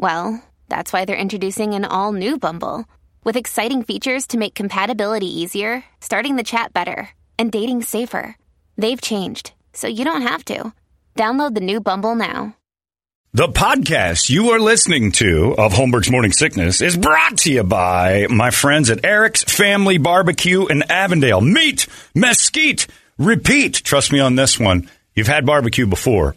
well, that's why they're introducing an all new Bumble with exciting features to make compatibility easier, starting the chat better, and dating safer. They've changed, so you don't have to. Download the new Bumble now. The podcast you are listening to of Holmberg's Morning Sickness is brought to you by my friends at Eric's Family Barbecue in Avondale. Meet, mesquite, repeat. Trust me on this one. You've had barbecue before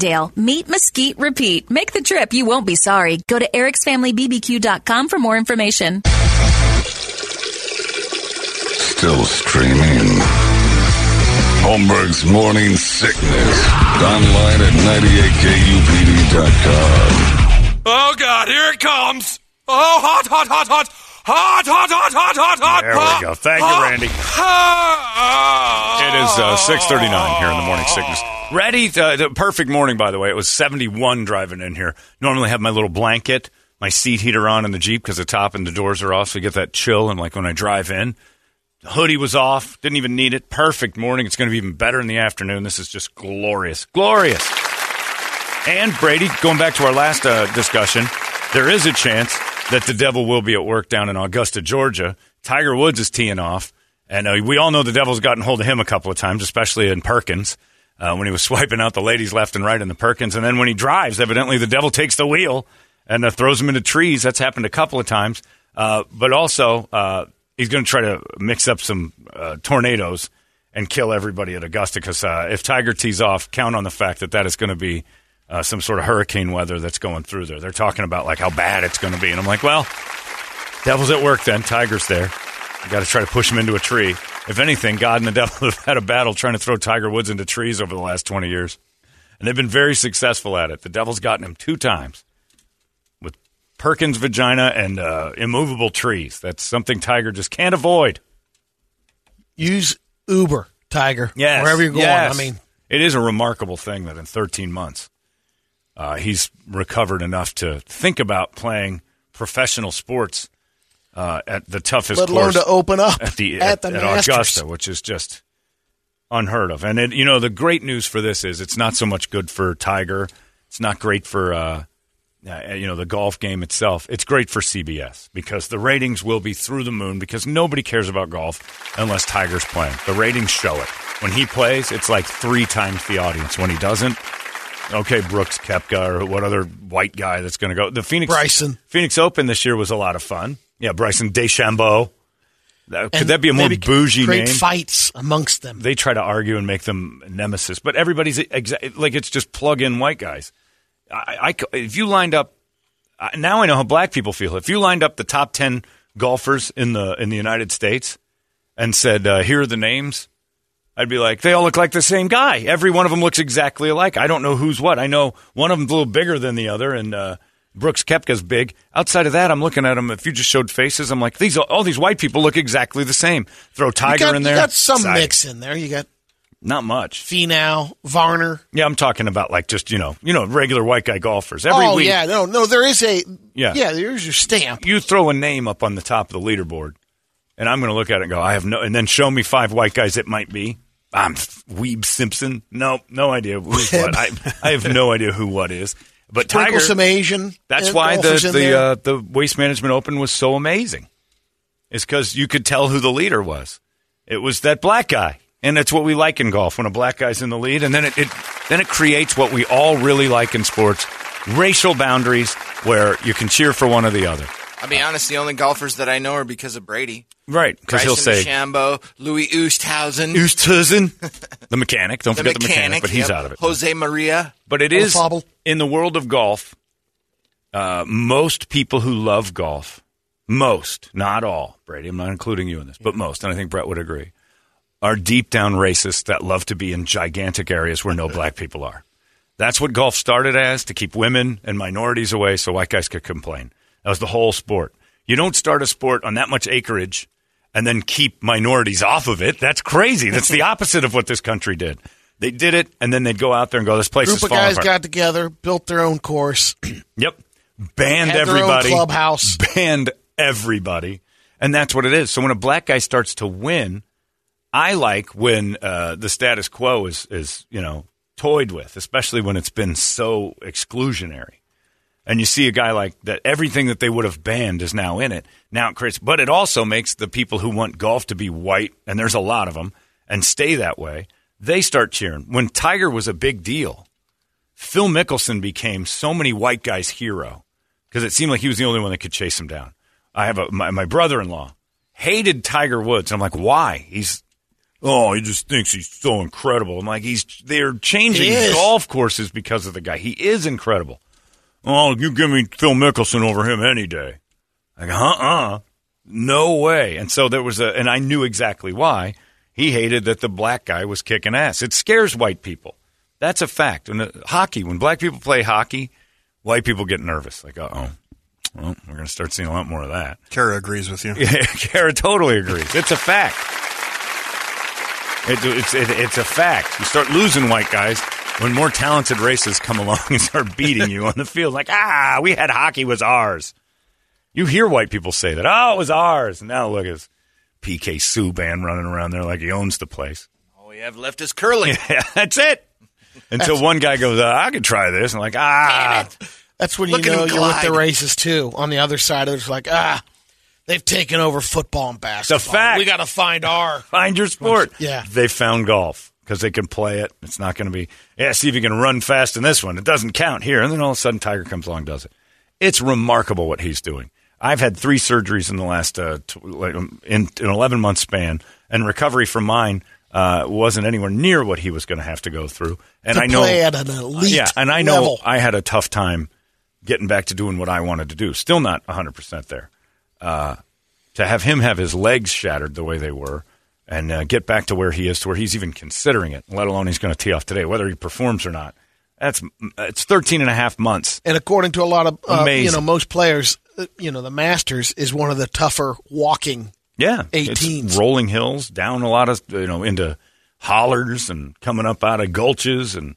Meet Mesquite Repeat. Make the trip. You won't be sorry. Go to ericsfamilybbq.com for more information. Still streaming. Holmberg's Morning Sickness. Online at 98kupd.com. Oh, God, here it comes. Oh, hot, hot, hot, hot. Hot, hot, hot, hot, hot, hot. There we go. Thank you, Randy. It is uh, 6.39 here in the Morning Sickness. Ready? To, the perfect morning, by the way. It was 71 driving in here. Normally have my little blanket, my seat heater on in the Jeep because the top and the doors are off, so you get that chill. And like when I drive in, the hoodie was off. Didn't even need it. Perfect morning. It's going to be even better in the afternoon. This is just glorious. Glorious. And Brady, going back to our last uh, discussion, there is a chance that the devil will be at work down in Augusta, Georgia. Tiger Woods is teeing off. And uh, we all know the devil's gotten hold of him a couple of times, especially in Perkins uh, when he was swiping out the ladies left and right in the Perkins. And then when he drives, evidently the devil takes the wheel and uh, throws him into trees. That's happened a couple of times. Uh, but also, uh, he's going to try to mix up some uh, tornadoes and kill everybody at Augusta because if Tiger tees off, count on the fact that that is going to be some sort of hurricane weather that's going through there. They're talking about like how bad it's going to be. And I'm like, well, devil's at work then. Tiger's there. You got to try to push him into a tree. If anything, God and the devil have had a battle trying to throw Tiger Woods into trees over the last 20 years. And they've been very successful at it. The devil's gotten him two times with Perkins' vagina and uh, immovable trees. That's something Tiger just can't avoid. Use Uber, Tiger. Yes. Wherever you're going. Yes. I mean, it is a remarkable thing that in 13 months, uh, he's recovered enough to think about playing professional sports uh, at the toughest let alone to open up at the at, at, the at Augusta, which is just unheard of. And it, you know, the great news for this is it's not so much good for Tiger. It's not great for uh, uh, you know the golf game itself. It's great for CBS because the ratings will be through the moon because nobody cares about golf unless Tiger's playing. The ratings show it. When he plays, it's like three times the audience. When he doesn't, okay, Brooks Koepka or what other white guy that's going to go? The Phoenix Bryson. Phoenix Open this year was a lot of fun. Yeah, Bryson DeChambeau. That- Could that be a more bougie great name? fights amongst them. They try to argue and make them nemesis, but everybody's exa- like it's just plug in white guys. I, I if you lined up now, I know how black people feel. If you lined up the top ten golfers in the in the United States and said, uh, "Here are the names," I'd be like, "They all look like the same guy. Every one of them looks exactly alike. I don't know who's what. I know one of them's a little bigger than the other, and uh, Brooks Koepka's big. Outside of that, I'm looking at them. If you just showed faces, I'm like, these all these white people look exactly the same. Throw Tiger got, in you there. got some Side. mix in there. You got Not much. Finau, Varner. Yeah, I'm talking about like just you know, you know, regular white guy golfers. Every oh week, yeah, no, no. There is a Yeah. yeah. There's your stamp. you throw a name up on the top of the leaderboard, and I'm going to look at it and go, I have no, and then show me five white guys it might be. I'm Webb Simpson. No, no idea who's what. I, I have no idea who what is. But Sprinkle Tiger, some Asian. that's uh, why the the uh, the Waste Management Open was so amazing. Is because you could tell who the leader was. It was that black guy, and that's what we like in golf when a black guy's in the lead, and then it, it then it creates what we all really like in sports, racial boundaries where you can cheer for one or the other. I'll be honest, the only golfers that I know are because of Brady. Right, because he'll say DeChambeau, Louis Oosthuizen, Oosthuizen, the mechanic. Don't the forget mechanic, the mechanic, but he's yep, out of it. Jose Maria. But it is fobble. in the world of golf. Uh, most people who love golf, most, not all, Brady. I'm not including you in this, but most, and I think Brett would agree, are deep down racists that love to be in gigantic areas where no black people are. That's what golf started as to keep women and minorities away, so white guys could complain. That was the whole sport. You don't start a sport on that much acreage and then keep minorities off of it. That's crazy. That's the opposite of what this country did. They did it, and then they'd go out there and go, "This place Group is of falling guys apart." got together, built their own course. Yep. Banned Had their own everybody. clubhouse. Banned everybody. And that's what it is. So when a black guy starts to win, I like when uh, the status quo is, is, you know, toyed with, especially when it's been so exclusionary. And you see a guy like that, everything that they would have banned is now in it. Now it creates, but it also makes the people who want golf to be white, and there's a lot of them, and stay that way, they start cheering. When Tiger was a big deal, Phil Mickelson became so many white guys' hero because it seemed like he was the only one that could chase him down. I have a my, my brother-in-law hated Tiger Woods. I'm like, why? He's oh, he just thinks he's so incredible. I'm like, he's they're changing He golf courses because of the guy. He is incredible. Oh, you give me Phil Mickelson over him any day. Like, uh uh No way. And so there was a, and I knew exactly why. He hated that the black guy was kicking ass. It scares white people. That's a fact. And uh, hockey, when black people play hockey, white people get nervous. Like, uh oh. Well, we're going to start seeing a lot more of that. Kara agrees with you. Yeah, Kara totally agrees. It's a fact. It, it's it, it's a fact. You start losing white guys when more talented races come along and start beating you on the field. Like ah, we had hockey was ours. You hear white people say that. Oh, it was ours. Now look at this PK Subban running around there like he owns the place. All we have left is curling. Yeah, that's it. Until one guy goes, uh, I could try this. I'm like, ah, That's when you at know you're with the races too. On the other side, it's like ah, they've taken over football and basketball. fact. We got to find our. find your sport. Yeah. They found golf because they can play it. It's not going to be, yeah, see if you can run fast in this one. It doesn't count here. And then all of a sudden, Tiger comes along and does it. It's remarkable what he's doing. I've had three surgeries in the last, uh, tw- like, um, in an 11 month span, and recovery from mine uh, wasn't anywhere near what he was going to have to go through. And I know, at an elite yeah, and I know level. I had a tough time getting back to doing what I wanted to do. Still not 100% there. Uh, to have him have his legs shattered the way they were and uh, get back to where he is, to where he's even considering it, let alone he's going to tee off today, whether he performs or not. That's it's 13 and a half months. And according to a lot of uh, you know most players, uh, you know the Masters is one of the tougher walking. Yeah, 18s. It's rolling hills, down a lot of you know into hollers and coming up out of gulches and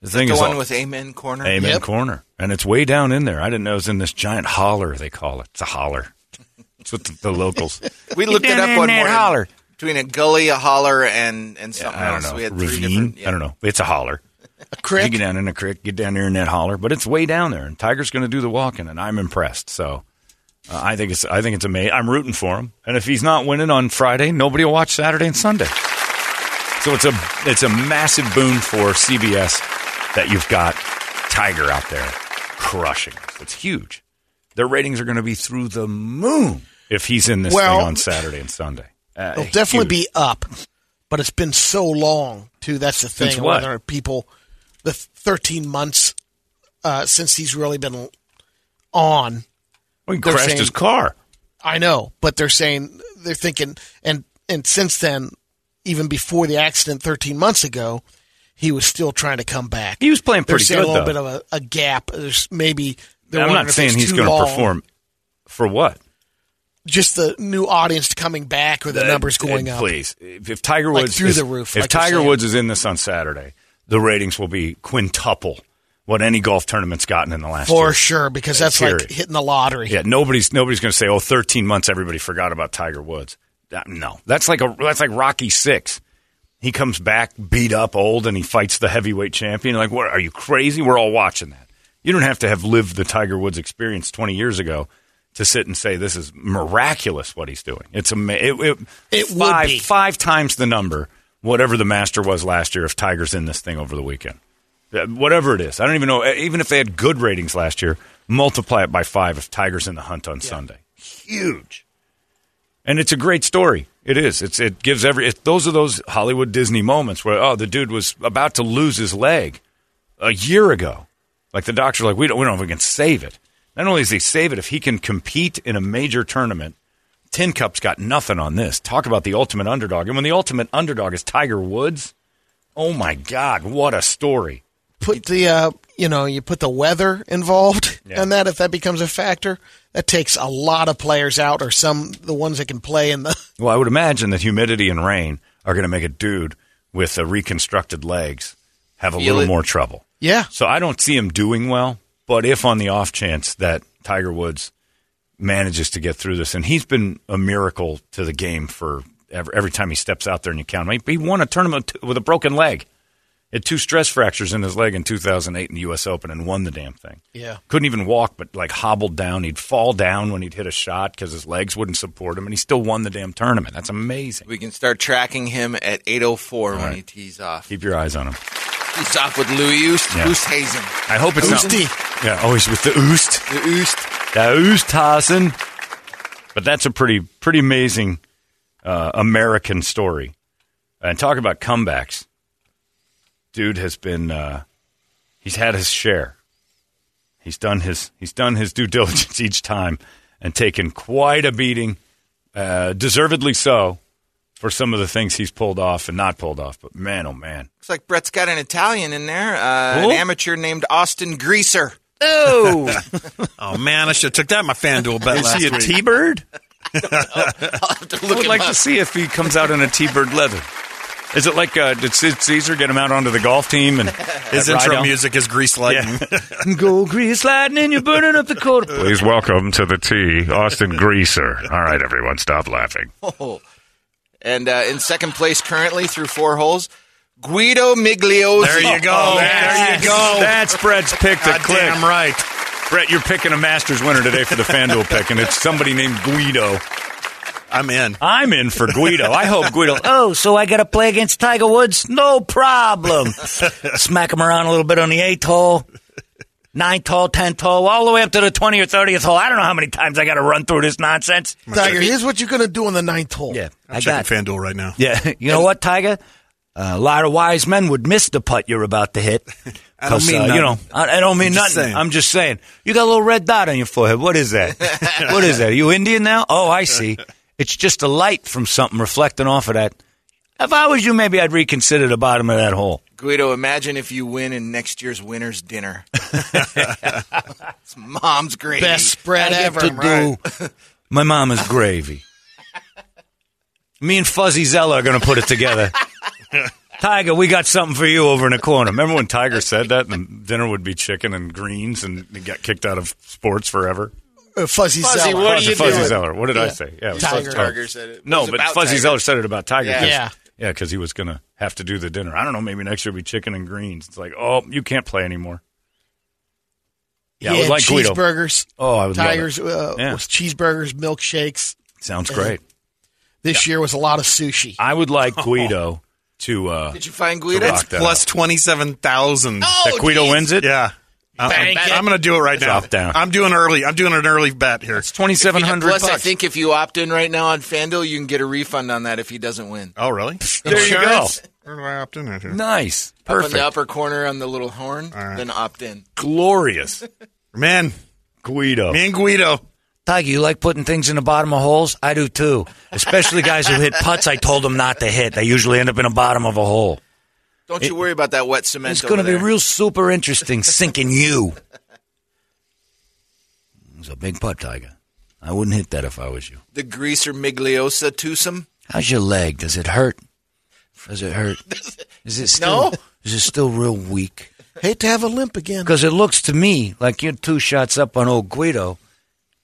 the thing the is one all- with Amen Corner. Amen Yep. Corner, and it's way down in there. I didn't know it was in this giant holler. They call it. It's a holler. It's what the, the locals. We looked it up one that morning. holler. Between a gully, a holler, and and something I don't else. know. We had three Ravine. different. yeah. I don't know. It's a holler. A crick. You get down in a creek, get down there in that holler, but it's way down there, and Tiger's going to do the walking, and I'm impressed. So uh, I think it's I think it's amazing. I'm rooting for him, and if he's not winning on Friday, nobody will watch Saturday and Sunday. So it's a it's a massive boon for CBS that you've got Tiger out there crushing. It's huge. Their ratings are going to be through the moon if he's in this Well- thing on Saturday and Sunday. Uh, It'll definitely huge. be up, but it's been so long too. That's the thing. Whether people, the 13 months uh, since he's really been on. Well, he crashed saying- his car. I know, but they're saying they're thinking, and and since then, even before the accident 13 months ago, he was still trying to come back. He was playing pretty good, a little though. bit of a, a gap. There's maybe. I'm not saying he's going to perform for what. Just the new audience coming back, or the uh, numbers going Uh, up. Please, if, Tiger Like Woods through is- the roof, if like Tiger. Woods is in this on Saturday, the ratings will be quintuple what any golf tournament's gotten in the last For year. sure, because uh, that's Period. like hitting the lottery. Yeah, nobody's nobody's going to say, "Oh, 13 months, everybody forgot about Tiger Woods." That, no, that's like a that's like Rocky Six. He comes back beat up, old, and he fights the heavyweight champion. Like, what? Are you crazy? We're all watching that. You don't have to have lived the Tiger Woods experience 20 years ago to sit and say this is miraculous what he's doing. It's ama- it, it, It would five, be. five times the number, whatever the master was last year. If Tiger's in this thing over the weekend, Uh, Whatever it is. I don't even know. Even if they had good ratings last year, multiply it by five if Tiger's in the hunt on Sunday. Huge. And it's a great story. It is. It's it gives every. It, those are those Hollywood Disney moments where oh the dude was about to lose his leg a year ago. Like the doctor's like we don't we don't know if we can save it. Not only does he save it, if he can compete in a major tournament, Tin Cup's got nothing on this. Talk about the ultimate underdog. And when the ultimate underdog is Tiger Woods, oh my God, what a story! Put the uh, you know you put the weather involved Yeah. and that if that becomes a factor, that takes a lot of players out, or some the ones that can play in the. Well, I would imagine that humidity and rain are going to make a dude with uh, reconstructed legs have a Feel little it. more trouble. Yeah, So I don't see him doing well. But if on the off chance that Tiger Woods manages to get through this, and he's been a miracle to the game for every, every time he steps out there and you count him. He won a tournament with a broken leg. Had two stress fractures in his leg in 2008 in the U.S. Open and won the damn thing. Yeah. Couldn't even walk, but like hobbled down. He'd fall down when he'd hit a shot because his legs wouldn't support him, and he still won the damn tournament. That's amazing. We can start tracking him at 8.04 when right. he tees off. Keep your eyes on him. He's off with Louis Oost, Yeah. Oosthuizen. I hope it's Oosty. not. Yeah, always with the oost. The Oost. The Oosthazen. But that's a pretty pretty amazing uh, American story. And talk about comebacks. Dude has been uh, he's had his share. He's done his he's done his due diligence each time and taken quite a beating, uh, deservedly so, for some of the things he's pulled off and not pulled off. But man, oh man, Looks like Brett's got an Italian in there, uh, an amateur named Austin Greaser. oh, Oh man, I should have took that in my FanDuel bet is last he a week. T-bird? To I look would like up. to see if he comes out in a T-bird leather. Is it like uh, did Sid Caesar get him out onto the golf team and His intro Rydell? music is Grease Lightning. Go grease lightning, you're burning up the court. Please welcome to the tee, Austin Greaser. All right, everyone, stop laughing. And uh, in second place currently through four holes, Guido Migliozzi. There you go. there you go. That's Brett's pick to God click. damn right. Brett, you're picking a Masters winner today for the FanDuel pick, and it's somebody named Guido. I'm in. I'm in for Guido. I hope Guido. Oh, so I got to play against Tiger Woods? No problem. Smack him around a little bit on the eighth hole, ninth hole, tenth hole, all the way up to the 20 or 30th hole. I don't know how many times I got to run through this nonsense. Tiger. Here's what you're going to do on the ninth hole. Yeah, I'm I checking got. FanDuel right now. Yeah, you know what, Tiger? Uh, a lot of wise men would miss the putt you're about to hit. I don't 'Cause, mean uh, you know. nothing. I, I don't mean I'm nothing. saying. I'm just saying. You got a little red dot on your forehead. What is that? what is that? Are you Indian now? Oh, I see. It's just a light from something reflecting off of that. If I was you, maybe I'd reconsider the bottom of that hole. Guido, imagine if you win in next year's winner's dinner. it's mom's gravy. Best spread ever. to do. My mama's gravy. Me and Fuzzy Zoeller are going to put it together. Tiger, we got something for you over in the corner. Remember when Tiger said that and dinner would be chicken and greens and he got kicked out of sports forever? Uh, Fuzzy, Fuzzy, Zoeller. what Fuzzy, Fuzzy doing? Zoeller. What did I say? Yeah, it was Tiger. Fuzzy- Tiger said it. It No, was but Fuzzy Tiger. Zoeller said it about Tiger. Yeah. 'cause- Yeah. Yeah, because he was going to have to do the dinner. I don't know. Maybe next year will be chicken and greens. It's like, oh, you can't play anymore. Yeah, I He would had like Guido. cheeseburgers. Oh, I would love it. Tigers uh, Yeah. was cheeseburgers, milkshakes. Sounds great. This year was a lot of sushi. I would like Guido to. Uh, Did you find Guido? rock that Plus out. 27,000. Oh, that Guido geez. wins it. Yeah. I'm, I'm going to do it right now. Drop down. I'm doing early. I'm doing an early bet here. It's Twenty seven hundred Plus, bucks. I think if you opt in right now on FanDuel, you can get a refund on that if he doesn't win. Oh, really? there you go. Insurance, Where do I opt in at here? Nice, Up in perfect, the upper corner on the little horn, right. then opt in. glorious. Man, Guido. me and Guido. Tiger, you like putting things in the bottom of holes? I do too. Especially guys who hit putts. I told them not to hit. They usually end up in the bottom of a hole. Don't you worry about that wet cement. It's going to be real super interesting sinking you. It's a big putt, Tiger. I wouldn't hit that if I was you. The greaser Migliozzi twosome. How's your leg? Does it hurt? Does it hurt? Is it still? No. Is it still real weak? Hate to have a limp again. Because it looks to me like you're two shots up on old Guido,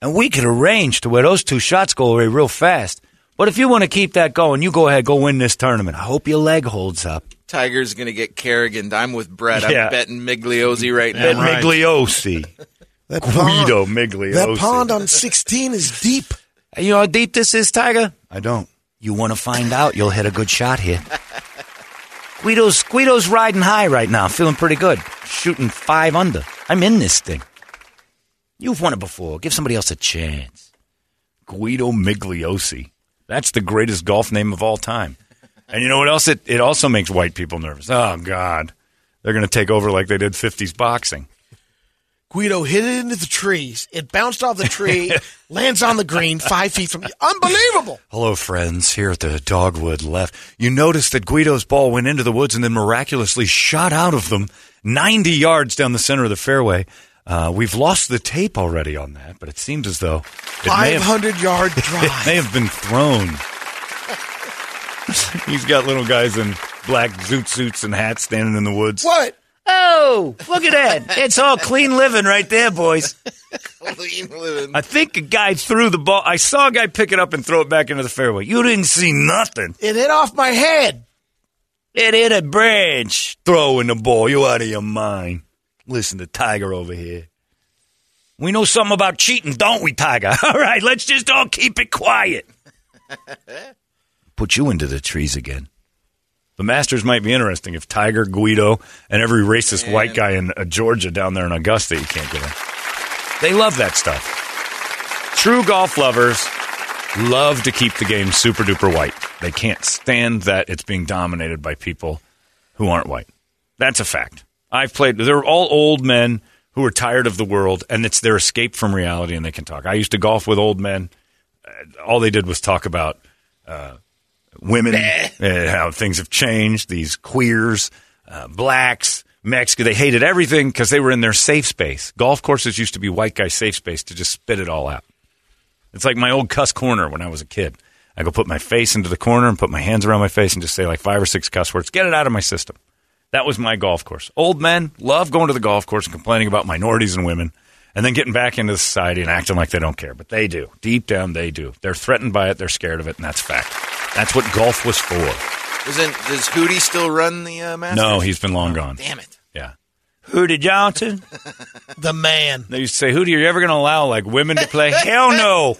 and we could arrange to where those two shots go away real fast. But if you want to keep that going, you go ahead, go win this tournament. I hope your leg holds up. Tiger's going to get Kerrigan. I'm with Brett. Yeah. I'm betting Migliozzi right Bet now. right. Migliozzi. That Guido pond, Migliozzi. that pond on 16 is deep. You know how deep this is, Tiger? I don't. You want to find out? You'll hit a good shot here. Guido's Guido's riding high right now, feeling pretty good. shooting five under. I'm in this thing. You've won it before. Give somebody else a chance. Guido Migliozzi. That's the greatest golf name of all time. And you know what else? It, it also makes white people nervous. Oh, God. They're going to take over like they did 50s boxing. Guido hit it into the trees. It bounced off the tree, lands on the green five feet from you. Unbelievable. Hello, friends, here at the Dogwood left. You noticed that Guido's ball went into the woods and then miraculously shot out of them 90 yards down the center of the fairway. Uh, we've lost the tape already on that, but it seems as though it may have, 500 yard may have been thrown. He's got little guys in black zoot suits and hats standing in the woods. What? Oh, look at that. It's all clean living right there, boys. Clean living. I think a guy threw the ball. I saw a guy pick it up and throw it back into the fairway. You didn't see nothing. It hit off my head. It hit a branch. Throwing the ball. You out of your mind. Listen to Tiger over here. We know something about cheating, don't we, Tiger? All right, let's just all keep it quiet. Put you into the trees again. The Masters might be interesting if Tiger, Guido, and every racist white guy in uh, Georgia down there in Augusta you can't get in. They love that stuff. True golf lovers love to keep the game super duper white. They can't stand that it's being dominated by people who aren't white. That's a fact. I've played, they're all old men who are tired of the world, and it's their escape from reality, and they can talk. I used to golf with old men. Uh, all they did was talk about uh, women, uh, how things have changed, these queers, uh, blacks, Mexican. They hated everything because they were in their safe space. Golf courses used to be white guy safe space to just spit it all out. It's like my old cuss corner when I was a kid. I go put my face into the corner and put my hands around my face and just say like five or six cuss words. Get it out of my system. That was my golf course. Old men love going to the golf course and complaining about minorities and women and then getting back into society and acting like they don't care. But they do. Deep down, they do. They're threatened by it. They're scared of it, and that's fact. That's what golf was for. Isn't does Hootie still run the uh, Masters? No, he's been long gone. Damn it. Yeah. Hootie Johnson. The man. They used to say, Hootie, are you ever going to allow like women to play? Hell no.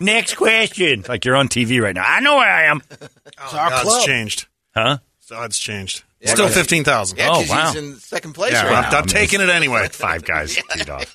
Next question. Like you're on TV right now. I know where I am. It's our Odds club. changed. Huh? The odds changed. Yeah, Still 'cause- fifteen thousand. Yeah, Oh, 'cause wow. he's in second place Yeah, right I'm, now. I'm I mean, taking it anyway. Five guys teed off.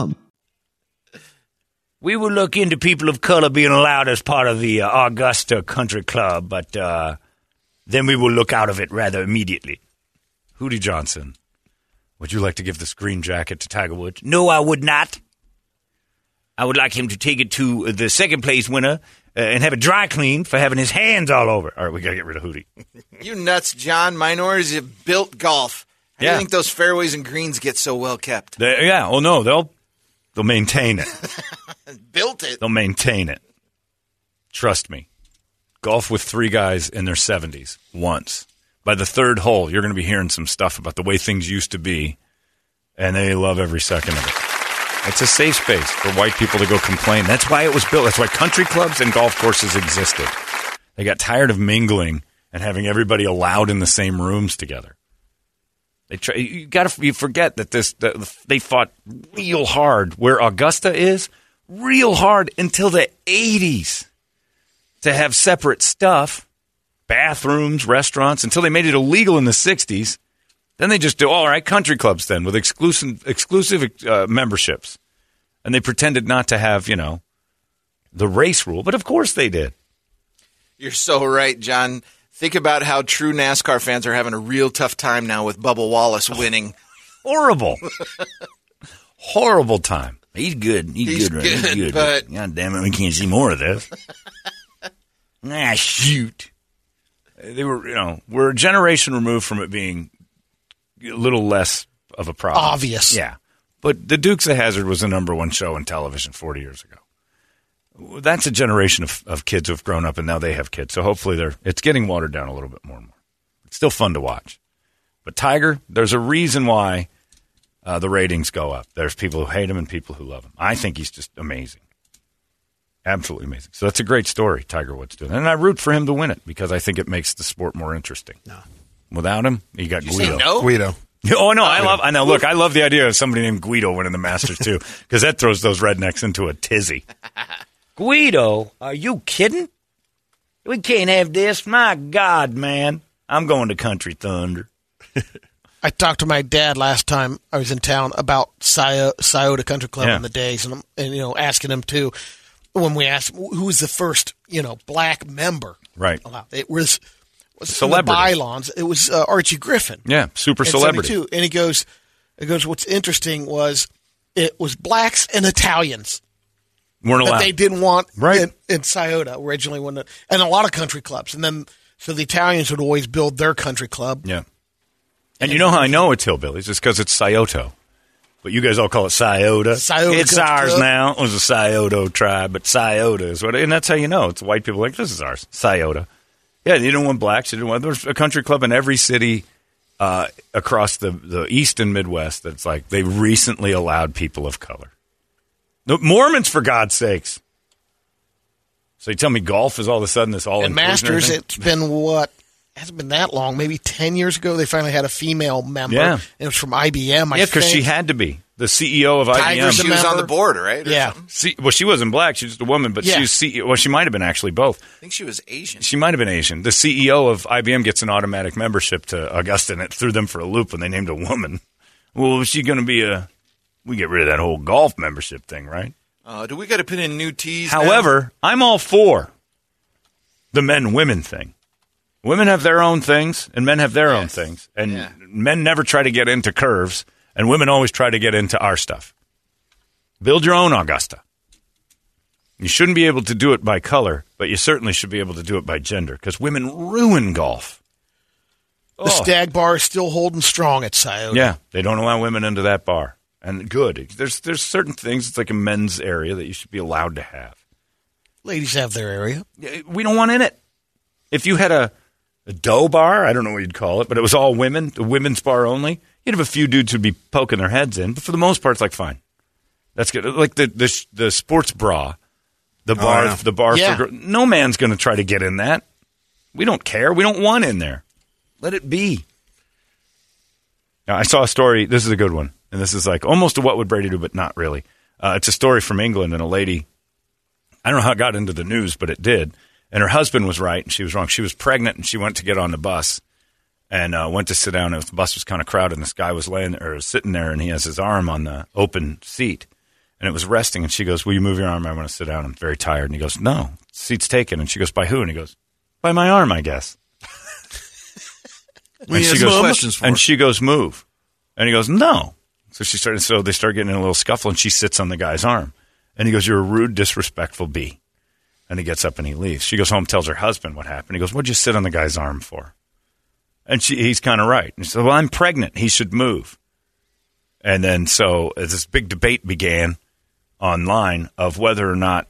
We will look into people of color being allowed as part of the uh, Augusta Country Club, but uh, then we will look out of it rather immediately. Hootie Johnson, would you like to give this green jacket to Tiger Woods? No, I would not. I would like him to take it to the second place winner uh, and have it dry cleaned for having his hands all over. All right, we got to get rid of Hootie. You nuts, John. Minorities have built golf. How do Yeah. you think those fairways and greens get so well kept? They- yeah, oh no, they'll they'll maintain it. Built it. They'll maintain it. Trust me. Golf with three guys in their 70s once. By the third hole, you're going to be hearing some stuff about the way things used to be, and they love every second of it. It's a safe space for white people to go complain. That's why it was built. That's why country clubs and golf courses existed. They got tired of mingling and having everybody allowed in the same rooms together. They try, you got to you forget that this that they fought real hard where Augusta is, real hard until the 80s to have separate stuff, bathrooms, restaurants until they made it illegal in the 60s. Then they just do all right country clubs then with exclusive exclusive uh, memberships. And they pretended not to have, you know, the race rule, but of course they did. You're so right, John. Think about how true NASCAR fans are having a real tough time now with Bubba Wallace winning. Horrible. Horrible time. He's good. He's, He's good, right? He's good, good. but- God damn it, we can't see more of this. ah, shoot. They were, you know, we're a generation removed from it being a little less of a problem. Obvious. Yeah. But the Dukes of Hazzard was the number one show in television 40 years ago. That's a generation of, of kids who have grown up and now they have kids. So hopefully they're it's getting watered down a little bit more and more. It's still fun to watch. But Tiger, there's a reason why uh, the ratings go up. There's people who hate him and people who love him. I think he's just amazing. Absolutely amazing. So that's a great story Tiger Woods doing. And I root for him to win it because I think it makes the sport more interesting. No. Without him, you got You say Guido. no? Guido. Oh no, I love. I know. Look, I love the idea of somebody named Guido winning the Masters too, because that throws those rednecks into a tizzy. Guido, are you kidding? We can't have this. My God, man, I'm going to Country Thunder. I talked to my dad last time I was in town about Scio- Scioto Country Club Yeah. in the days, and, and you know, asking him too when we asked who was the first you know black member. Right. allowed. It was was Celebrity. bylines. It was uh, Archie Griffin. Yeah, super celebrity. 72. And he goes, he goes. What's interesting was it was blacks and Italians Weren't that allowed. they didn't want Right. in, in Scioto originally when the, and a lot of country clubs and then so the Italians would always build their country club. Yeah. And you know how I know it's hillbillies? It's because it's Scioto. But you guys all call it Scioto. Scioto it's ours now. It was a Scioto tribe, but Scioto is what, and that's how you know. It's white people like, this is ours. Scioto. Yeah, you didn't want blacks. You didn't want, there's a country club in every city uh, across the, the East and Midwest that's like, they recently allowed people of color. The Mormons, for God's sakes. So you tell me golf is all of a sudden this all And Masters, it's been what hasn't been that long. Maybe ten years ago, they finally had a female member. Yeah. and it was from IBM. I Yeah, because she had to be the CEO of Tiger's IBM. She was on the board, right? or Yeah. See, well, she wasn't black. She was just a woman, but Yeah. she was CEO. Well, she might have been actually both. I think she was Asian. She might have been Asian. The CEO of IBM gets an automatic membership to Augusta, and it threw them for a loop when they named a woman. Well, was she going to be a? We get rid of that whole golf membership thing, right? Uh, do we got to put in new tees? now? However, I'm all for the men women thing. Women have their own things, and men have their own things, and Yeah. men never try to get into curves, and women always try to get into our stuff. Build your own Augusta. You shouldn't be able to do it by color, but you certainly should be able to do it by gender because women ruin golf. the oh. Stag Bar is still holding strong at Scioto. Yeah, they don't allow women into that bar, and good. There's there's certain things. It's like a men's area that you should be allowed to have. ladies have their area. we don't want in it. If you had a, a dough bar, I don't know what you'd call it, but it was all women, a women's bar only, you'd have a few dudes who'd be poking their heads in. But for the most part, it's like fine. That's good. Like the the, the sports bra, the bar, yeah. the bar Yeah. for gr- no man's going to try to get in that. We don't care. We don't want in there. Let it be. Now, I saw a story. This is a good one, and this is like almost a what would Brady do, but not really. Uh, it's a story from England, and a lady I don't know how it got into the news, but it did. And her husband was right, and she was wrong. She was pregnant, and she went to get on the bus, and uh, went to sit down. And the bus was kind of crowded, and this guy was laying there, or sitting there, and he has his arm on the open seat, and it was resting. And she goes, "Will you move your arm? I want to sit down. I'm very tired." And he goes, "No, seat's taken." And she goes, "By who?" And he goes, "By my arm, I guess." We and she goes, questions for and her. she goes, "Move," and he goes, "No." So she started. So they start getting in a little scuffle, and she sits on the guy's arm, and he goes, "You're a rude, disrespectful bee." And he gets up and he leaves. She goes home, tells her husband what happened. He goes, "What'd you sit on the guy's arm for?" And she, he's kind of right. And she said, "Well, I'm pregnant. He should move." And then so this big debate began online of whether or not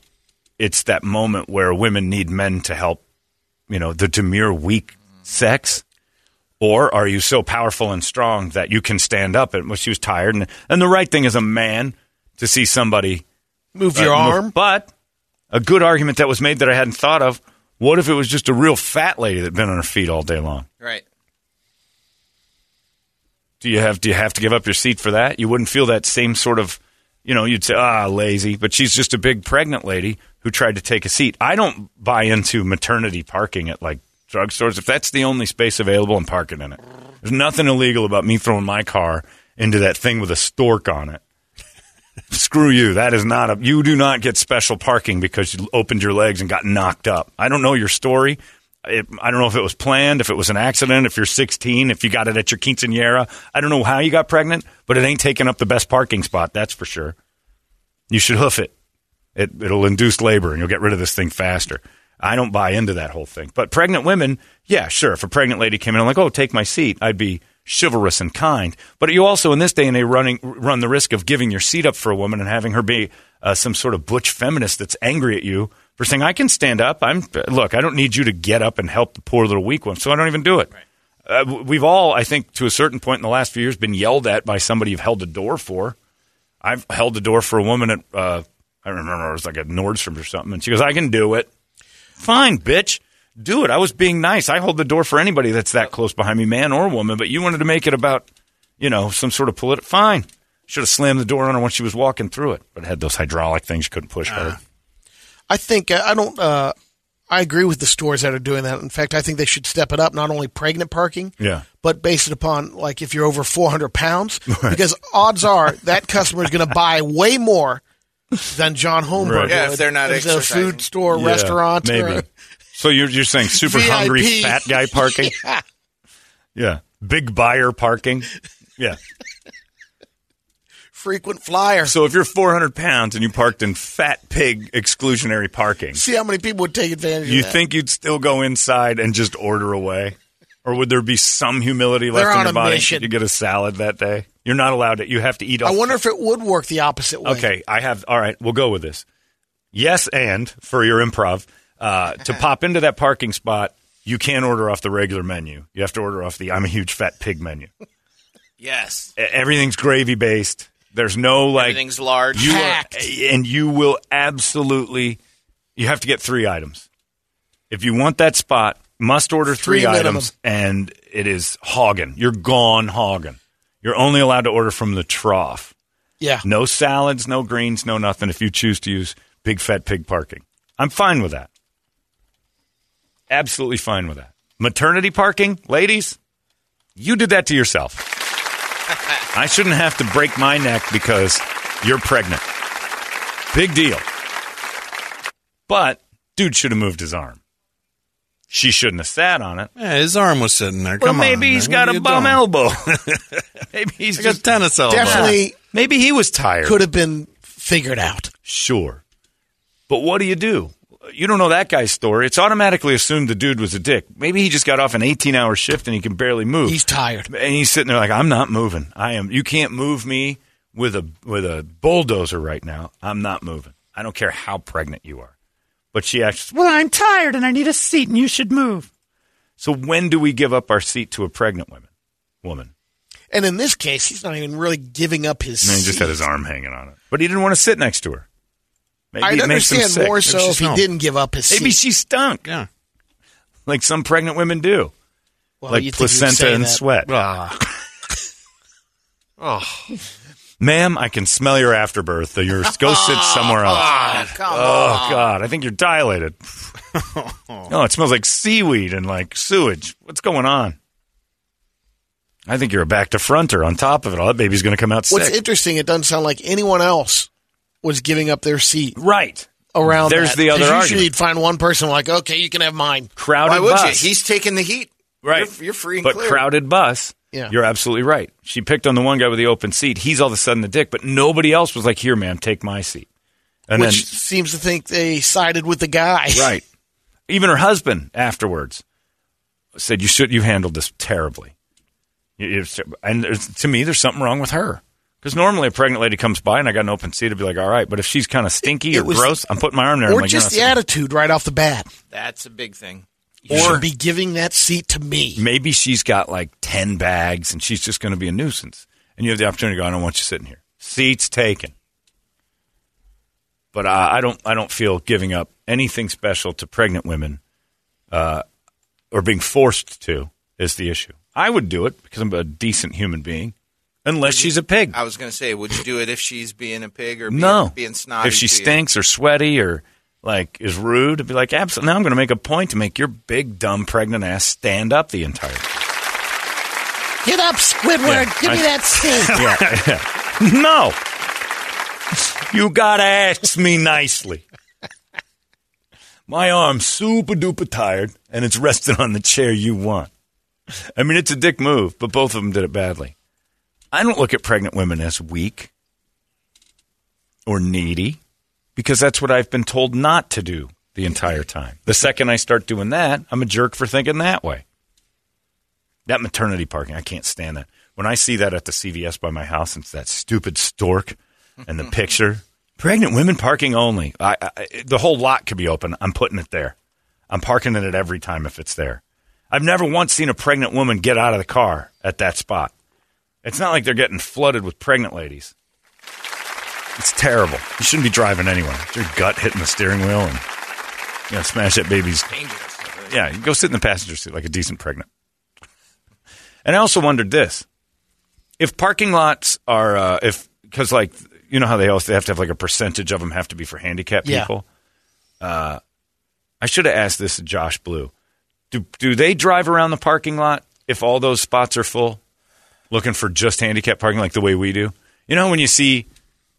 it's that moment where women need men to help, you know, the demure, weak sex, or are you so powerful and strong that you can stand up? And well, she was tired, and and the right thing is a man to see somebody Move uh, your move- arm. But a good argument that was made that I hadn't thought of. What if it was just a real fat lady that'd been on her feet all day long? Right. Do you have do you have to give up your seat for that? You wouldn't feel that same sort of, you know, you'd say ah lazy, but she's just a big pregnant lady who tried to take a seat. I don't buy into maternity parking at like drugstores. If that's the only space available, I'm parking in it. There's nothing illegal about me throwing my car into that thing with a stork on it. Screw you. That is not a. You do not get special parking because you opened your legs and got knocked up. I don't know your story. It, I don't know if it was planned, if it was an accident, if you're 16, if you got it at your quinceanera. I don't know how you got pregnant, but it ain't taking up the best parking spot. That's for sure. You should hoof it. It it'll induce labor, and you'll get rid of this thing faster. I don't buy into that whole thing. But pregnant women, yeah, sure. If a pregnant lady came in I'm like, oh, take my seat, I'd be chivalrous and kind. But you also, in this day and age, running run the risk of giving your seat up for a woman and having her be uh, some sort of butch feminist that's angry at you for saying, "I can stand up. I'm look. I don't need you to get up and help the poor little weak one, so I don't even do it." Uh, we've all, I think, to a certain point in the last few years, been yelled at by somebody you've held the door for. I've held the door for a woman at, uh, I remember it was like at Nordstrom or something, and she goes, I can do it. Fine, bitch. Do it. I was being nice. I hold the door for anybody that's that close behind me, man or woman, but you wanted to make it about, you know, some sort of political. Fine. Should have slammed the door on her when she was walking through it, but it had those hydraulic things you couldn't push hard. I think uh, I don't. Uh, I agree with the stores that are doing that. In fact, I think they should step it up. Not only pregnant parking, Yeah. but based it upon like if you're over 400 pounds, because odds are that customer is going to buy way more than John Holmberg. Right. Yeah, if they're not as a food store, Yeah, restaurant, or- maybe. So you're you're saying super hungry fat guy parking? Yeah. Yeah. Big buyer parking. Yeah. frequent flyer. So if you're 400 pounds and you parked in fat pig exclusionary parking, See how many people would take advantage you of that. think you'd still go inside and just order away? Or would there be some humility left They're in your body? mission. You get a salad that day. You're not allowed to. You have to eat. I wonder if it would work the opposite way. Okay, I have. All right, we'll go with this. Yes, and for your improv, uh, to pop into that parking spot, you can't order off the regular menu. You have to order off the "I'm a huge fat pig" menu. Yes. Everything's gravy based. There's no like Everything's large. you are, Packed. and you will absolutely. You have to get three items if you want that spot. Must order three, Three items, and it is hogging. You're gone hogging. You're only allowed to order from the trough. Yeah. No salads, no greens, no nothing if you choose to use big fat pig parking. I'm fine with that. Absolutely fine with that. Maternity parking, ladies, you did that to yourself. I shouldn't have to break my neck because you're pregnant. Big deal. But dude should have moved his arm. She shouldn't have sat on it. Yeah, his arm was sitting there. Well, Come maybe on, he's man. got What a bum doing? elbow. maybe he's He's got just tennis elbow. Definitely maybe he was tired. could have been figured out. Sure. But what do you do? You don't know that guy's story. It's automatically assumed the dude was a dick. Maybe he just got off an 18 hour shift and he can barely move. He's tired. and he's sitting there like, I'm not moving. I am. You can't move me with a with a bulldozer right now. I'm not moving. I don't care how pregnant you are. But she actually, well, I'm tired and I need a seat and you should move. So when do we give up our seat to a pregnant woman? Woman. And in this case, he's not even really giving up his. And he just had his arm hanging on it. But he didn't want to sit next to her. Maybe I'd it makes him understand sick. more so if he home. didn't give up his Seat. Maybe seat. she stunk. Yeah. Like some pregnant women do. Well, like you'd think placenta and that. sweat. Ah. oh. Ma'am, I can smell your afterbirth. You're, go sit somewhere else. Oh, come Oh, God. I think you're dilated. no, it smells like seaweed and like sewage. What's going on? I think you're a back to fronter on top of it all. That baby's going to come out What's sick. interesting, it doesn't sound like anyone else was giving up their seat right. around. There's that. the other 'Cause argument. Usually, you'd find one person like, "Okay, you can have mine." Crowded Why would bus. you? He's taking the heat. Right. You're, you're free and but clear. crowded bus. Yeah. You're absolutely right. She picked on the one guy with the open seat. He's all of a sudden the dick, but nobody else was like, "Here, man, take my seat." And then which seems to think they sided with the guy. right, even her husband afterwards said, "You should. You handled this terribly." And to me, there's something wrong with her because normally a pregnant lady comes by and I got an open seat, I'd be like, "All right," but if she's kind of stinky It or was- gross, I'm putting my arm there. I'm or like, just the attitude right off the bat. That's a big thing. You should be giving that seat to me. maybe she's got like 10 bags and she's just going to be a nuisance. And you have the opportunity to go, I don't want you sitting here. Seats taken. But uh, I don't I don't feel giving up anything special to pregnant women uh, or being forced to is the issue. I would do it because I'm a decent human being, unless she's a pig. I was going to say, would you do it if she's being a pig or being, no. being snotty? if she to you? stinks or sweaty or like is rude, I'd be like, absolutely. Now I'm going to make a point to make your big, dumb, pregnant ass stand up the entire time. Get up, Squidward. Yeah, Give me I- that seat. Yeah. no. You gotta ask me nicely. My arm's super duper tired, and it's resting on the chair you want. I mean, it's a dick move, but both of them did it badly. I don't look at pregnant women as weak or needy because that's what I've been told not to do the entire time. The second I start doing that, I'm a jerk for thinking that way. That maternity parking, I can't stand that. When I see that at the CVS by my house, it's that stupid stork and the picture. Pregnant women parking only. I, I, the whole lot could be open. I'm putting it there. I'm parking in it every time if it's there. I've never once seen a pregnant woman get out of the car at that spot. It's not like they're getting flooded with pregnant ladies. It's terrible. You shouldn't be driving anyway. It's your gut hitting the steering wheel and you know, smash that baby's. Dangerous. Yeah, you go sit in the passenger seat like a decent pregnant. And I also wondered this: if parking lots are, uh, if because like you know how they also they have to have like a percentage of them have to be for handicapped Yeah. people. Uh, I should have asked this to Josh Blue. Do do they drive around the parking lot if all those spots are full, looking for just handicap parking like the way we do? You know when you see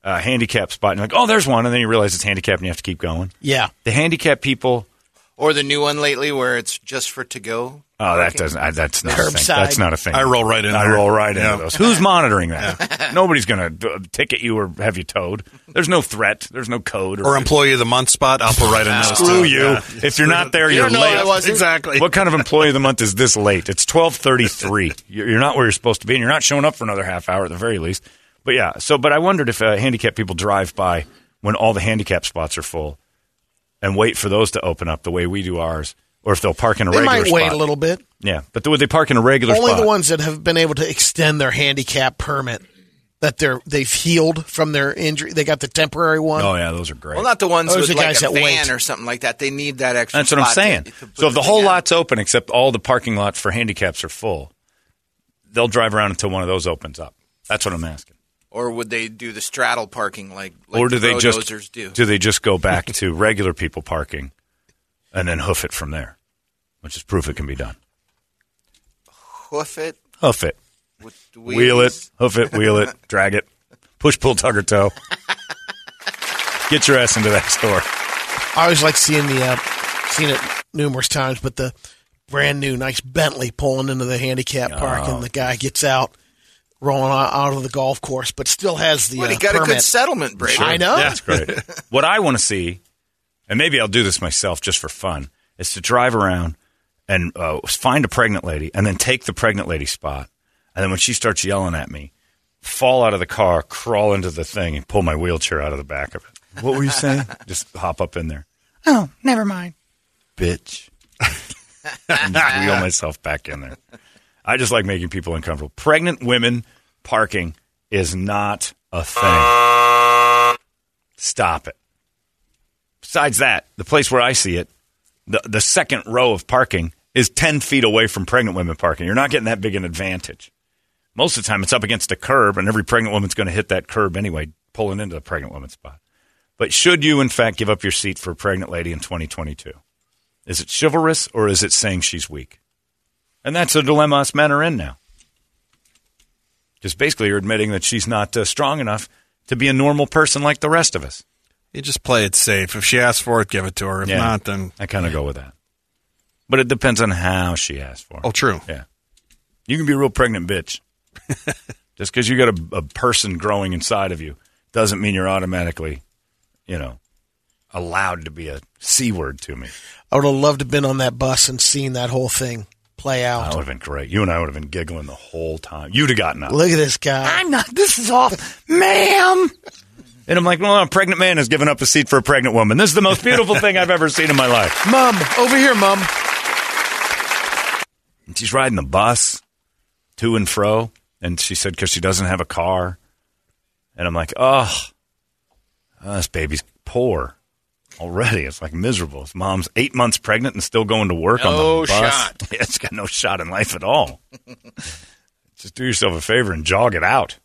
a handicap spot and you're like, oh, there's one, and then you realize it's handicapped and you have to keep going. Yeah. The handicap people. Or the new one lately where it's just for to go. Oh, that doesn't. I, that's not a thing. That's not a thing. I roll right in I roll right Yeah. into those. Who's monitoring that? Nobody's going to ticket you or have you towed. There's no threat. There's no code. Or employee of the month spot, I'll put right in those. Screw too. you. Yeah. If you're not there, You you're don't late. I wasn't. Exactly. What kind of employee of the month is this late? It's twelve thirty three. You're you're not where you're supposed to be, and you're not showing up for another half hour at the very least. But yeah, so but I wondered if uh, handicapped people drive by when all the handicap spots are full, and wait for those to open up the way we do ours, or if they'll park in a They regular might wait spot. a little bit. Yeah, but would they park in a regular Only spot? the ones that have been able to extend their handicap permit that they're they've healed from their injury. They got the temporary one. Oh yeah, those are great. Well, not the ones Those with are like guys a that van wait. or something like that. They need that extra. That's what I'm saying. to- to so if the thing whole out. lot's open except all the parking lots for handicaps are full, they'll drive around until one of those opens up. That's what I'm asking. Or would they do the straddle parking like, like or do the they just Roadhosers do? they just go back to regular people parking and then hoof it from there, which is proof it can be done. Hoof it Hoof it, wheel it, hoof it, wheel it, drag it, push, pull, tug or toe. Get your ass into that store. I always like seeing the uh, seen it numerous times, but the brand new nice Bentley pulling into the handicap park, Oh. and the guy gets out rolling out out of the golf course, but still has the Well, he uh, got a good settlement, Brady. I know. That's great. what I want to see, and maybe I'll do this myself just for fun, is to drive around and uh, find a pregnant lady and then take the pregnant lady spot. And then when she starts yelling at me, fall out of the car, crawl into the thing, and pull my wheelchair out of the back of it. What were you saying? just hop up in there. Oh, never mind. Bitch. and just wheel myself back in there. I just like making people uncomfortable. Pregnant women parking is not a thing. Stop it. Besides that, the place where I see it, the, the second row of parking is 10 feet away from pregnant women parking. You're not getting that big an advantage. Most of the time, it's up against a curb, and every pregnant woman's going to hit that curb anyway, pulling into the pregnant woman's spot. But should you, in fact, give up your seat for a pregnant lady in 2022? Is it chivalrous or is it saying she's weak? And that's a dilemma us men are in now. Because basically, you're admitting that she's not uh, strong enough to be a normal person like the rest of us. You just play it safe. If she asks for it, give it to her. If Yeah. not, then I kind of go with that. But it depends on how she asks for it. oh, true. Yeah. You can be a real pregnant bitch. Just because you got a, a person growing inside of you doesn't mean you're automatically, you know, allowed to be a C word to me. I would have loved to have been on that bus and seen that whole thing play out. That would have been great. You and I would have been giggling the whole time. You'd have gotten up. Look at this guy. I'm not. This is off, ma'am. And I'm like, well, a pregnant man has given up a seat for a pregnant woman. This is the most beautiful thing I've ever seen in my life. Mom, over here, Mom. And she's riding the bus to and fro. And she said, because she doesn't have a car. And I'm like, oh, oh, this baby's poor already. It's like miserable. His mom's eight months pregnant and still going to work on the bus. shot. Yeah, it's got no shot in life at all. Just do yourself a favor and jog it out.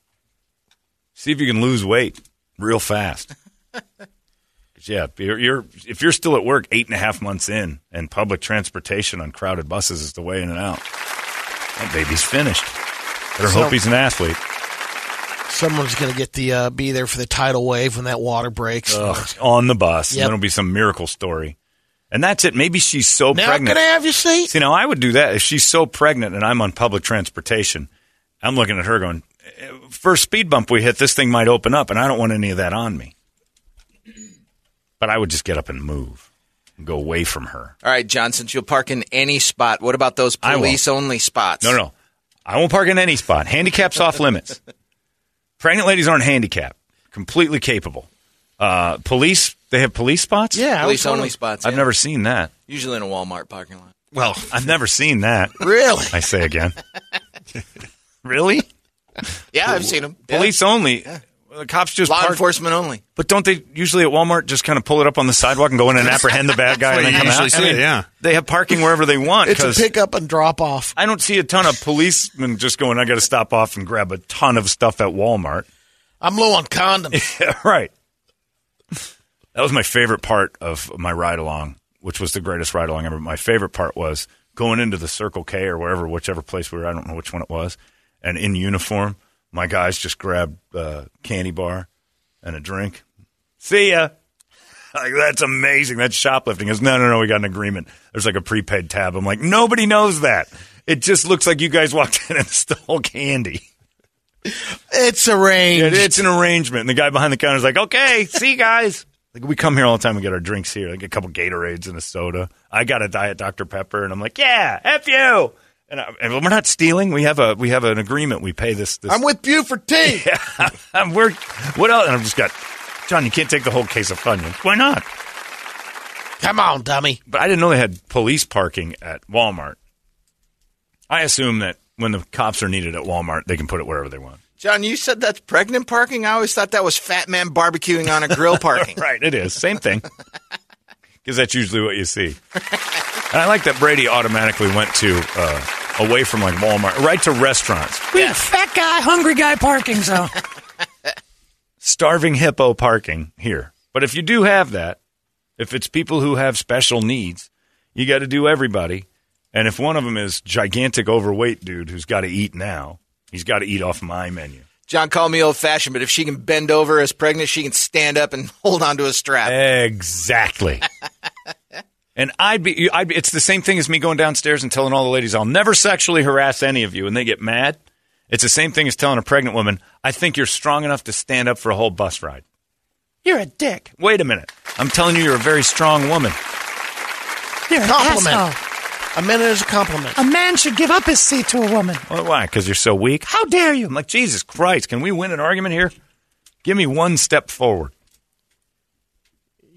See if you can lose weight real fast. yeah, you're, you're if you're still at work eight and a half months in, and public transportation on crowded buses is the way in and out, that baby's finished. Better So- hope he's an athlete. Someone's going to get the uh, be there for the tidal wave when that water breaks. Ugh, on the bus. Yep. And then it'll be some miracle story. And that's it. Maybe she's so now pregnant. can I have your seat? See, now I would do that if she's so pregnant and I'm on public transportation. I'm looking at her going, "Eh, first speed bump we hit, this thing might open up, and I don't want any of that on me. But I would just get up and move, and go away from her. All right, John, since you'll park in any spot, what about those police only spots? No, no, no. I won't park in any spot. Handicap's off limits. Pregnant ladies aren't handicapped. Completely capable. Uh, police, they have police spots? Yeah, Police only wondering- spots. I've yeah. never seen that. Usually in a Walmart parking lot. Well, I've never seen that. Really? I say again. really? Yeah, I've seen them. Police only. The cops just Law park- enforcement only. But don't they usually at Walmart just kind of pull it up on the sidewalk and go in and apprehend the bad guy That's and then you come usually out? see, yeah. They have parking wherever they want. It's a 'cause pickup and drop off. I don't see a ton of policemen just going, I got to stop off and grab a ton of stuff at Walmart. I'm low on condoms. Yeah, right. That was my favorite part of my ride along, which was the greatest ride along ever. My favorite part was going into the Circle K or wherever, whichever place we were. I don't know which one it was. And in uniform, my guys just grabbed a candy bar and a drink. See ya. Like, that's amazing. That's shoplifting. Is no, no, no. We got an agreement. There's like a prepaid tab. I'm like, nobody knows that. It just looks like you guys walked in and stole candy. It's arranged. It- it's an arrangement. And the guy behind the counter is like, okay, see you guys. Like we come here all the time. We get our drinks here. Like a couple Gatorades and a soda. I got a Diet Dr Pepper, and I'm like, yeah, f you. And, I, and we're not stealing. We have a we have an agreement. We pay this. this I'm with you for tea. I'm- we're what else? And I've just got John. You can't take the whole case of Funyuns. Why not? Come on, dummy. But I didn't know they had police parking at Walmart. I assume that when the cops are needed at Walmart, they can put it wherever they want. John, you said that's pregnant parking? I always thought that was fat man barbecuing on a grill parking. right, it is. Same thing. Because that's usually what you see. And I like that Brady automatically went to uh, away from like Walmart, right to restaurants. We have fat guy, hungry guy parking zone. Starving hippo parking here. But if you do have that, if it's people who have special needs, you got to do everybody. And if one of them is gigantic overweight dude who's got to eat now, he's got to eat off my menu. John called me old fashioned, but if she can bend over as pregnant, she can stand up and hold onto a strap. Exactly. and I'd be, I'd be, it's the same thing as me going downstairs and telling all the ladies, I'll never sexually harass any of you, and they get mad. It's the same thing as telling a pregnant woman, I think you're strong enough to stand up for a whole bus ride. You're a dick. Wait a minute. I'm telling you, you're a very strong woman. You're an Compliment. asshole. I meant it as a compliment. A man should give up his seat to a woman. Well, why? Because you're so weak? How dare you? I'm like, Jesus Christ, can we win an argument here? Give me one step forward.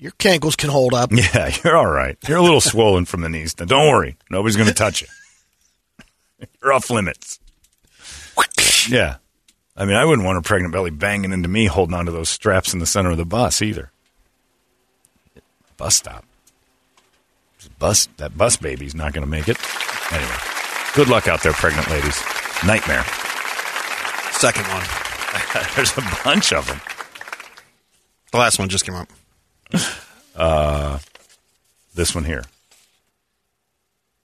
Your cankles can hold up. Yeah, you're all right. You're a little swollen from the knees. Now, don't worry. Nobody's going to touch you. You're off limits. Yeah. I mean, I wouldn't want a pregnant belly banging into me holding onto those straps in the center of the bus either. Bus stop. Bus that bus baby's not going to make it. Anyway, good luck out there, pregnant ladies. Nightmare. Second one. There's a bunch of them. The last one just came up. Uh, this one here.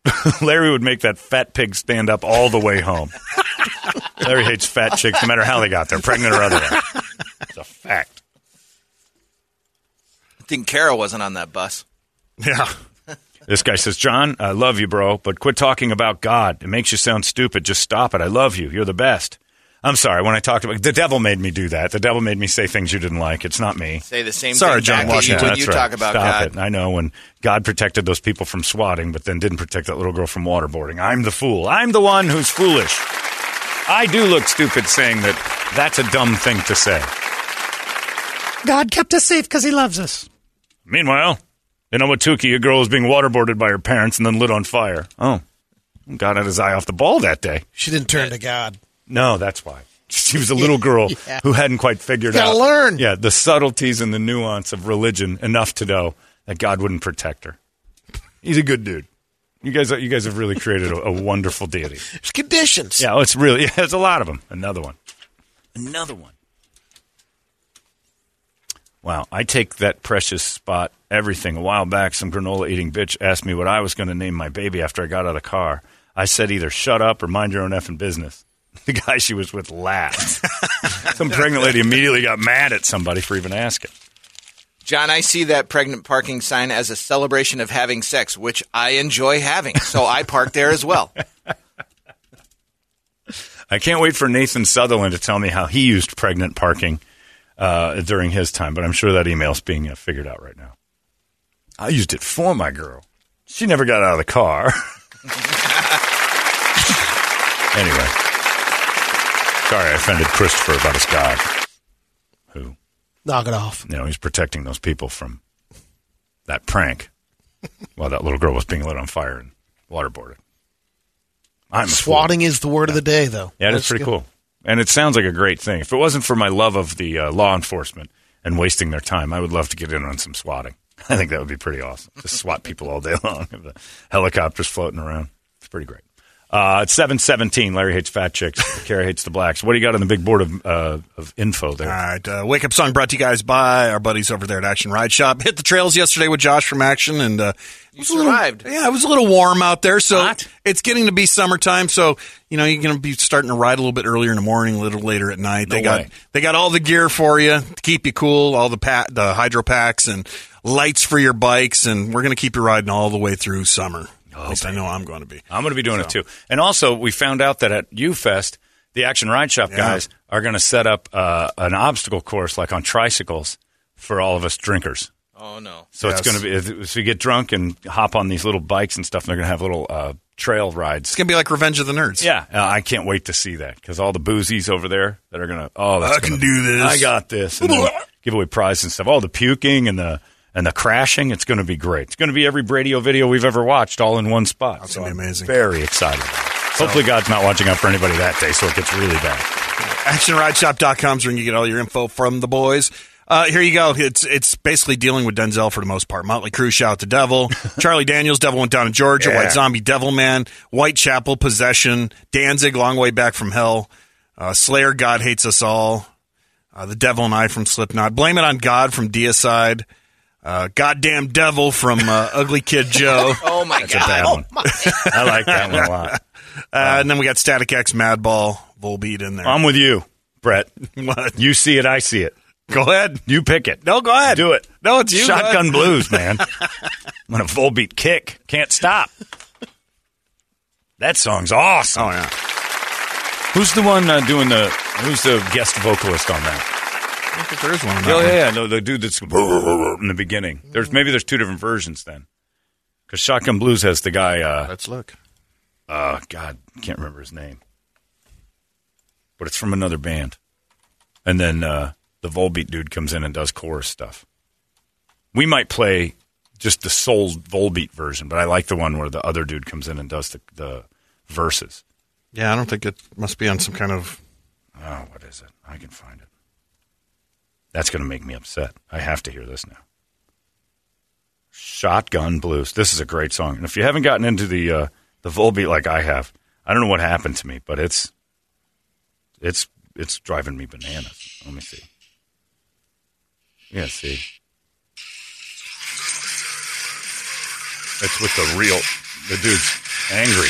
Larry would make that fat pig stand up all the way home. Larry hates fat chicks no matter how they got there, pregnant or otherwise. It's a fact. I think Carol wasn't on that bus. Yeah. This guy says, John, I love you, bro, but quit talking about God. It makes you sound stupid. Just stop it. I love you. You're the best. I'm sorry. When I talked about the devil made me do that. The devil made me say things you didn't like. It's not me. Say the same Sorry, thing John back at you Washington. That's you right. talk about Stop God. it. I know when God protected those people from swatting, but then didn't protect that little girl from waterboarding. I'm the fool. I'm the one who's foolish. I do look stupid saying that that's a dumb thing to say. God kept us safe because he loves us. Meanwhile, in Owatuki, a girl was being waterboarded by her parents and then lit on fire. Oh, God had his eye off the ball that day. She didn't turn to God. No, that's why. She was a little girl Yeah. who hadn't quite figured Gotta out. learn. Yeah, the subtleties and the nuance of religion enough to know that God wouldn't protect her. He's a good dude. You guys, you guys have really created a, a wonderful deity. There's conditions. Yeah, it's really, yeah, there's a lot of them. Another one. Another one. Wow, I take that precious spot, everything. A while back, some granola eating bitch asked me what I was going to name my baby after I got out of the car. I said either shut up or mind your own effing business. The guy she was with laughed. some pregnant lady immediately got mad at somebody for even asking. John, I see that pregnant parking sign as a celebration of having sex, which I enjoy having. So I park there as well. I can't wait for Nathan Sutherland to tell me how he used pregnant parking uh, during his time, but I'm sure that email's being uh, figured out right now. I used it for my girl. She never got out of the car. anyway, sorry I offended Christopher about his God, who Knock it off. you know he's protecting those people from that prank while that little girl was being lit on fire and waterboarded. I'm. Swatting is the word of the day, though. Yeah, that's pretty cool. And it sounds like a great thing. If it wasn't for my love of the uh, law enforcement and wasting their time, I would love to get in on some swatting. I think that would be pretty awesome. Just swat people all day long. The helicopters floating around. It's pretty great. Uh, it's seven seventeen. Larry hates fat chicks. Kara hates the blacks. What do you got on the big board of uh, of info there? All right, uh, wake up song brought to you guys by our buddies over there at Action Ride Shop. Hit the trails yesterday with Josh from Action, and uh, You survived. yeah, it was a little warm out there, so it's getting to be summertime. So you know you're going to be starting to ride a little bit earlier in the morning, a little later at night. they No got they got all the gear for you to keep you cool, all the pa- the hydro packs and lights for your bikes, and we're going to keep you riding all the way through summer. At least I know I'm going to be. I'm going to be doing it too. And also, we found out that at UFest, the Action Ride Shop Yeah. guys are going to set up uh, an obstacle course like on tricycles for all of us drinkers. Oh no. So Yes. it's going to be if, if we get drunk and hop on these little bikes and stuff. They're going to have little uh, trail rides. It's going to be like Revenge of the Nerds. Yeah, uh, I can't wait to see that because all the boozies over there that are going to oh, that's I can gonna- do this. I got this. And then give away prizes and stuff. All the puking and the and the crashing. It's going to be great. It's going to be every radio video we've ever watched all in one spot. That's So gonna be I'm amazing. Very excited. it. Hopefully, God's not watching out for anybody that day, so it gets really bad. ActionRideShop.com is where you get all your info from the boys. Uh, here you go. It's it's basically dealing with Denzel for the most part. Motley Crue, Shout the Devil. Charlie Daniels, Devil Went Down in Georgia. Yeah. White Zombie, Devil Man. Whitechapel, Possession. Danzig, Long Way Back from Hell. Uh, Slayer, God Hates Us All. Uh, the Devil and I from Slipknot. Blame It on God from Deicide. Uh, Goddamn Devil from uh, Ugly Kid Joe. Oh my That's a god. bad one. I like that one a lot. Uh, and then we got Static X, Madball, Volbeat in there. I'm with you, Brett. what? You see it, I see it. Go ahead. You pick it. No, go ahead. Do it. No, it's you. Shotgun blues, man. I'm gonna Volbeat kick. Can't stop. That song's awesome. Oh, yeah. Who's the one uh, doing the? Who's the guest vocalist on that? I think there is one. on that Oh one. yeah, yeah. No, the dude that's in the beginning. There's maybe there's two different versions then. Because Shotgun Blues has the guy. Uh, Let's look. uh, God, can't remember his name, but it's from another band. And then uh, the Volbeat dude comes in and does chorus stuff. We might play just the soul Volbeat version, but I like the one where the other dude comes in and does the, the verses. Yeah, I don't think it must be on some kind of. Oh, what is it? I can find it. That's going to make me upset. I have to hear this now. Shotgun Blues. This is a great song. And if you haven't gotten into the uh, the Volbeat like I have, I don't know what happened to me, but it's it's it's driving me bananas. Let me see. Yeah, see. It's with the real the dude's angry.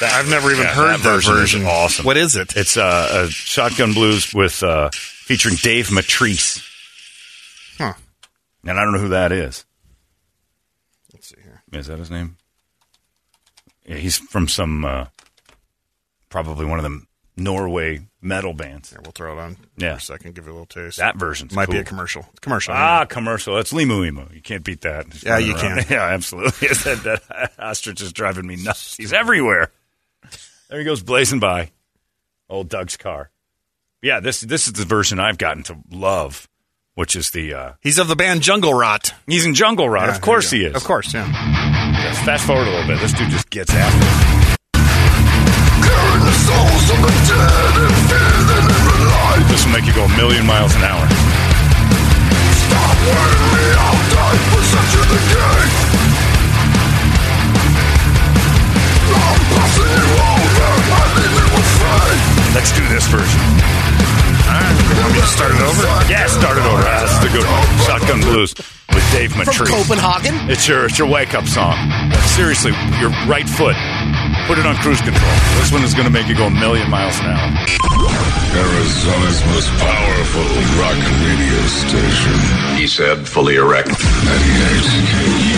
That I've never even yeah, heard that, version. is version. awesome. What is it? It's uh, a Shotgun Blues with uh, featuring Dave Matrise. Huh. And I don't know who that is. Let's see here. Is that his name? Yeah, he's from some uh, probably one of the Norway metal bands. Here, we'll throw it on Yeah. for a second. Give you a little taste. That version's might be a commercial. Commercial. Ah, commercial. That's Limu Emu. You can't beat that. Just Yeah, you around. can't. Yeah, absolutely. that, that ostrich is driving me nuts. He's everywhere. There he goes, blazing by. Old Doug's car. Yeah, this this is the version I've gotten to love, which is the uh, He's of the band Jungle Rot. he's in Jungle Rot. Yeah, of course here he you is. Of course, yeah. Yes, fast forward a little bit. This dude just gets after it. This will make you go a million miles an hour. Let's do this version. Want me to start it over? Yeah, start it over. Ah, That's the good one. Shotgun Blues with Dave From Copenhagen. It's your it's your wake up song. Seriously, your right foot. Put it on cruise control. This one is going to make you go a million miles an hour. Arizona's most powerful rock radio station. He said, fully erect. 98 KUPD.